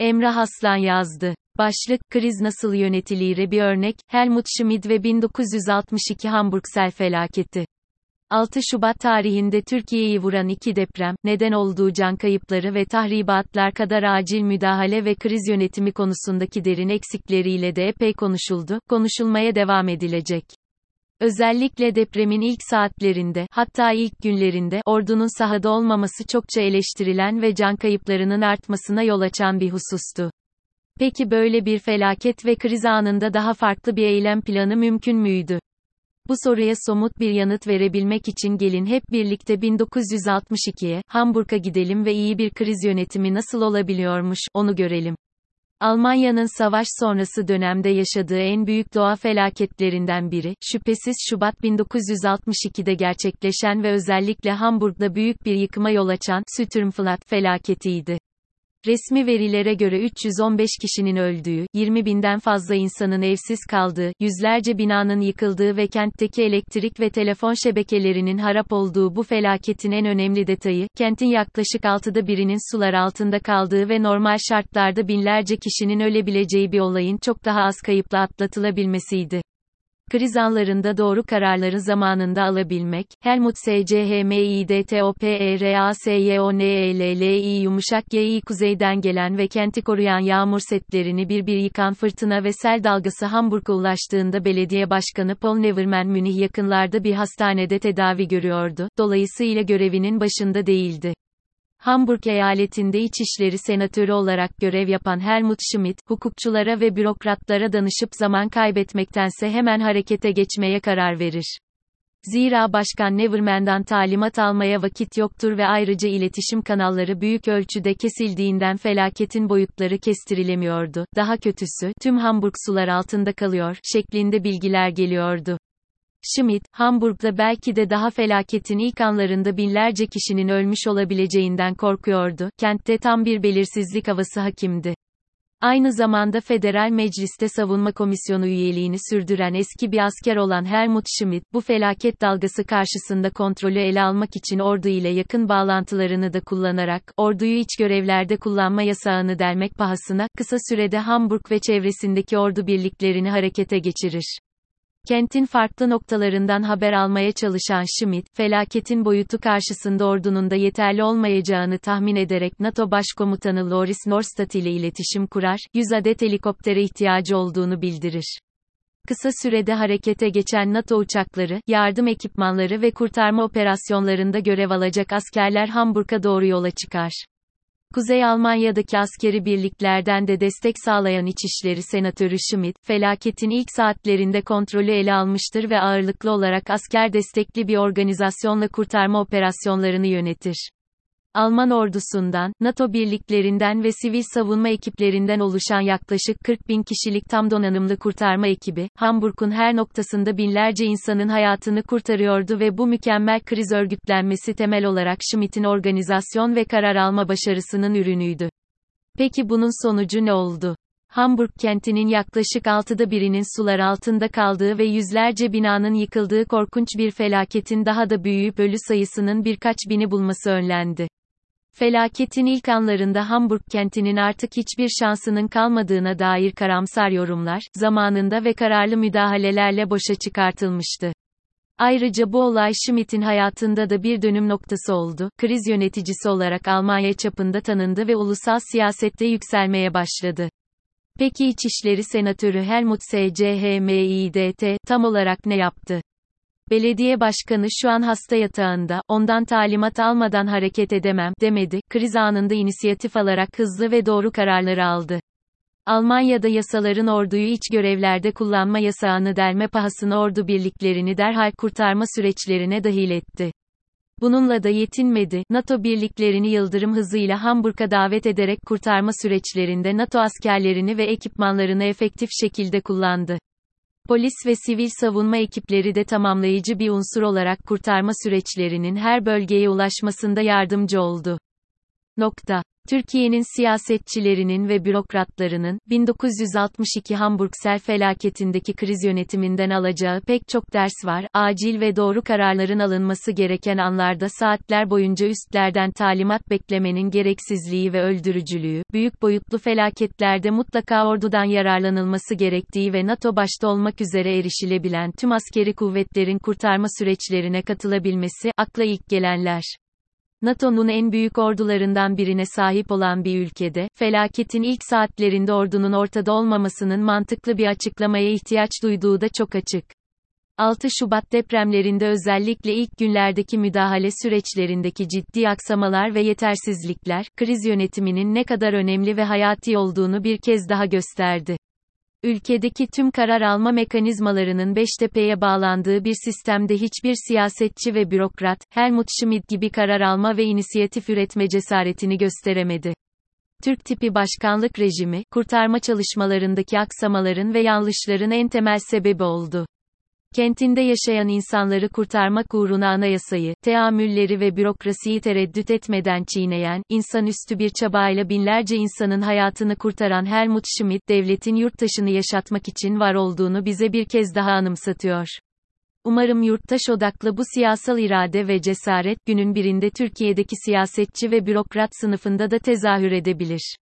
Emrah Aslan yazdı. Başlık, kriz nasıl yönetilir bir örnek, Helmut Schmidt ve 1962 Hamburg sel felaketi. 6 Şubat tarihinde Türkiye'yi vuran iki deprem, neden olduğu can kayıpları ve tahribatlar kadar acil müdahale ve kriz yönetimi konusundaki derin eksikleriyle de epey konuşuldu, konuşulmaya devam edilecek. Özellikle depremin ilk saatlerinde, hatta ilk günlerinde, ordunun sahada olmaması çokça eleştirilen ve can kayıplarının artmasına yol açan bir husustu. Peki böyle bir felaket ve kriz anında daha farklı bir eylem planı mümkün müydü? Bu soruya somut bir yanıt verebilmek için gelin hep birlikte 1962'ye, Hamburg'a gidelim ve iyi bir kriz yönetimi nasıl olabiliyormuş, onu görelim. Almanya'nın savaş sonrası dönemde yaşadığı en büyük doğa felaketlerinden biri, şüphesiz Şubat 1962'de gerçekleşen ve özellikle Hamburg'da büyük bir yıkıma yol açan Sturmflut felaketiydi. Resmi verilere göre 315 kişinin öldüğü, 20 binden fazla insanın evsiz kaldığı, yüzlerce binanın yıkıldığı ve kentteki elektrik ve telefon şebekelerinin harap olduğu bu felaketin en önemli detayı, kentin yaklaşık altıda birinin sular altında kaldığı ve normal şartlarda binlerce kişinin ölebileceği bir olayın çok daha az kayıpla atlatılabilmesiydi. Kriz anlarında doğru kararları zamanında alabilmek, Helmut SCHMIDTOPERASYONELLI yumuşak YI kuzeyden gelen ve kenti koruyan yağmur setlerini bir bir yıkan fırtına ve sel dalgası Hamburg'a ulaştığında belediye başkanı Paul Neverman Münih yakınlarda bir hastanede tedavi görüyordu, dolayısıyla görevinin başında değildi. Hamburg eyaletinde İçişleri Senatörü olarak görev yapan Helmut Schmidt, hukukçulara ve bürokratlara danışıp zaman kaybetmektense hemen harekete geçmeye karar verir. Zira Başkan Neverman'dan talimat almaya vakit yoktur ve ayrıca iletişim kanalları büyük ölçüde kesildiğinden felaketin boyutları kestirilemiyordu. Daha kötüsü, tüm Hamburg sular altında kalıyor, şeklinde bilgiler geliyordu. Schmidt, Hamburg'da belki de daha felaketin ilk anlarında binlerce kişinin ölmüş olabileceğinden korkuyordu. Kentte tam bir belirsizlik havası hakimdi. Aynı zamanda Federal Meclis'te Savunma Komisyonu üyeliğini sürdüren eski bir asker olan Helmut Schmidt, bu felaket dalgası karşısında kontrolü ele almak için ordu ile yakın bağlantılarını da kullanarak, orduyu iç görevlerde kullanma yasağını delmek pahasına, kısa sürede Hamburg ve çevresindeki ordu birliklerini harekete geçirir. Kentin farklı noktalarından haber almaya çalışan Schmidt, felaketin boyutu karşısında ordunun da yeterli olmayacağını tahmin ederek NATO Başkomutanı Loris Norstad ile iletişim kurar, 100 adet helikoptere ihtiyacı olduğunu bildirir. Kısa sürede harekete geçen NATO uçakları, yardım ekipmanları ve kurtarma operasyonlarında görev alacak askerler Hamburg'a doğru yola çıkar. Kuzey Almanya'daki askeri birliklerden de destek sağlayan İçişleri Senatörü Schmidt, felaketin ilk saatlerinde kontrolü ele almıştır ve ağırlıklı olarak asker destekli bir organizasyonla kurtarma operasyonlarını yönetir. Alman ordusundan, NATO birliklerinden ve sivil savunma ekiplerinden oluşan yaklaşık 40 bin kişilik tam donanımlı kurtarma ekibi, Hamburg'un her noktasında binlerce insanın hayatını kurtarıyordu ve bu mükemmel kriz örgütlenmesi temel olarak Schmidt'in organizasyon ve karar alma başarısının ürünüydü. Peki bunun sonucu ne oldu? Hamburg kentinin yaklaşık altıda birinin sular altında kaldığı ve yüzlerce binanın yıkıldığı korkunç bir felaketin daha da büyüyüp ölü sayısının birkaç bini bulması önlendi. Felaketin ilk anlarında Hamburg kentinin artık hiçbir şansının kalmadığına dair karamsar yorumlar, zamanında ve kararlı müdahalelerle boşa çıkartılmıştı. Ayrıca bu olay Schmidt'in hayatında da bir dönüm noktası oldu. Kriz yöneticisi olarak Almanya çapında tanındı ve ulusal siyasette yükselmeye başladı. Peki İçişleri Senatörü Helmut SCHMIDT tam olarak ne yaptı? Belediye başkanı şu an hasta yatağında, ondan talimat almadan hareket edemem, demedi, kriz anında inisiyatif alarak hızlı ve doğru kararları aldı. Almanya'da yasaların orduyu iç görevlerde kullanma yasağını delme pahasına ordu birliklerini derhal kurtarma süreçlerine dahil etti. Bununla da yetinmedi, NATO birliklerini yıldırım hızıyla Hamburg'a davet ederek kurtarma süreçlerinde NATO askerlerini ve ekipmanlarını efektif şekilde kullandı. Polis ve sivil savunma ekipleri de tamamlayıcı bir unsur olarak kurtarma süreçlerinin her bölgeye ulaşmasında yardımcı oldu. Nokta. Türkiye'nin siyasetçilerinin ve bürokratlarının, 1962 Hamburg sel felaketindeki kriz yönetiminden alacağı pek çok ders var, acil ve doğru kararların alınması gereken anlarda saatler boyunca üstlerden talimat beklemenin gereksizliği ve öldürücülüğü, büyük boyutlu felaketlerde mutlaka ordudan yararlanılması gerektiği ve NATO başta olmak üzere erişilebilen tüm askeri kuvvetlerin kurtarma süreçlerine katılabilmesi, akla ilk gelenler. NATO'nun en büyük ordularından birine sahip olan bir ülkede, felaketin ilk saatlerinde ordunun ortada olmamasının mantıklı bir açıklamaya ihtiyaç duyduğu da çok açık. 6 Şubat depremlerinde özellikle ilk günlerdeki müdahale süreçlerindeki ciddi aksamalar ve yetersizlikler, kriz yönetiminin ne kadar önemli ve hayati olduğunu bir kez daha gösterdi. Ülkedeki tüm karar alma mekanizmalarının Beştepe'ye bağlandığı bir sistemde hiçbir siyasetçi ve bürokrat, Helmut Schmidt gibi karar alma ve inisiyatif üretme cesaretini gösteremedi. Türk tipi başkanlık rejimi, kurtarma çalışmalarındaki aksamaların ve yanlışların en temel sebebi oldu kentinde yaşayan insanları kurtarmak uğruna anayasayı, teamülleri ve bürokrasiyi tereddüt etmeden çiğneyen, insanüstü bir çabayla binlerce insanın hayatını kurtaran Helmut Schmidt, devletin yurttaşını yaşatmak için var olduğunu bize bir kez daha anımsatıyor. Umarım yurttaş odaklı bu siyasal irade ve cesaret günün birinde Türkiye'deki siyasetçi ve bürokrat sınıfında da tezahür edebilir.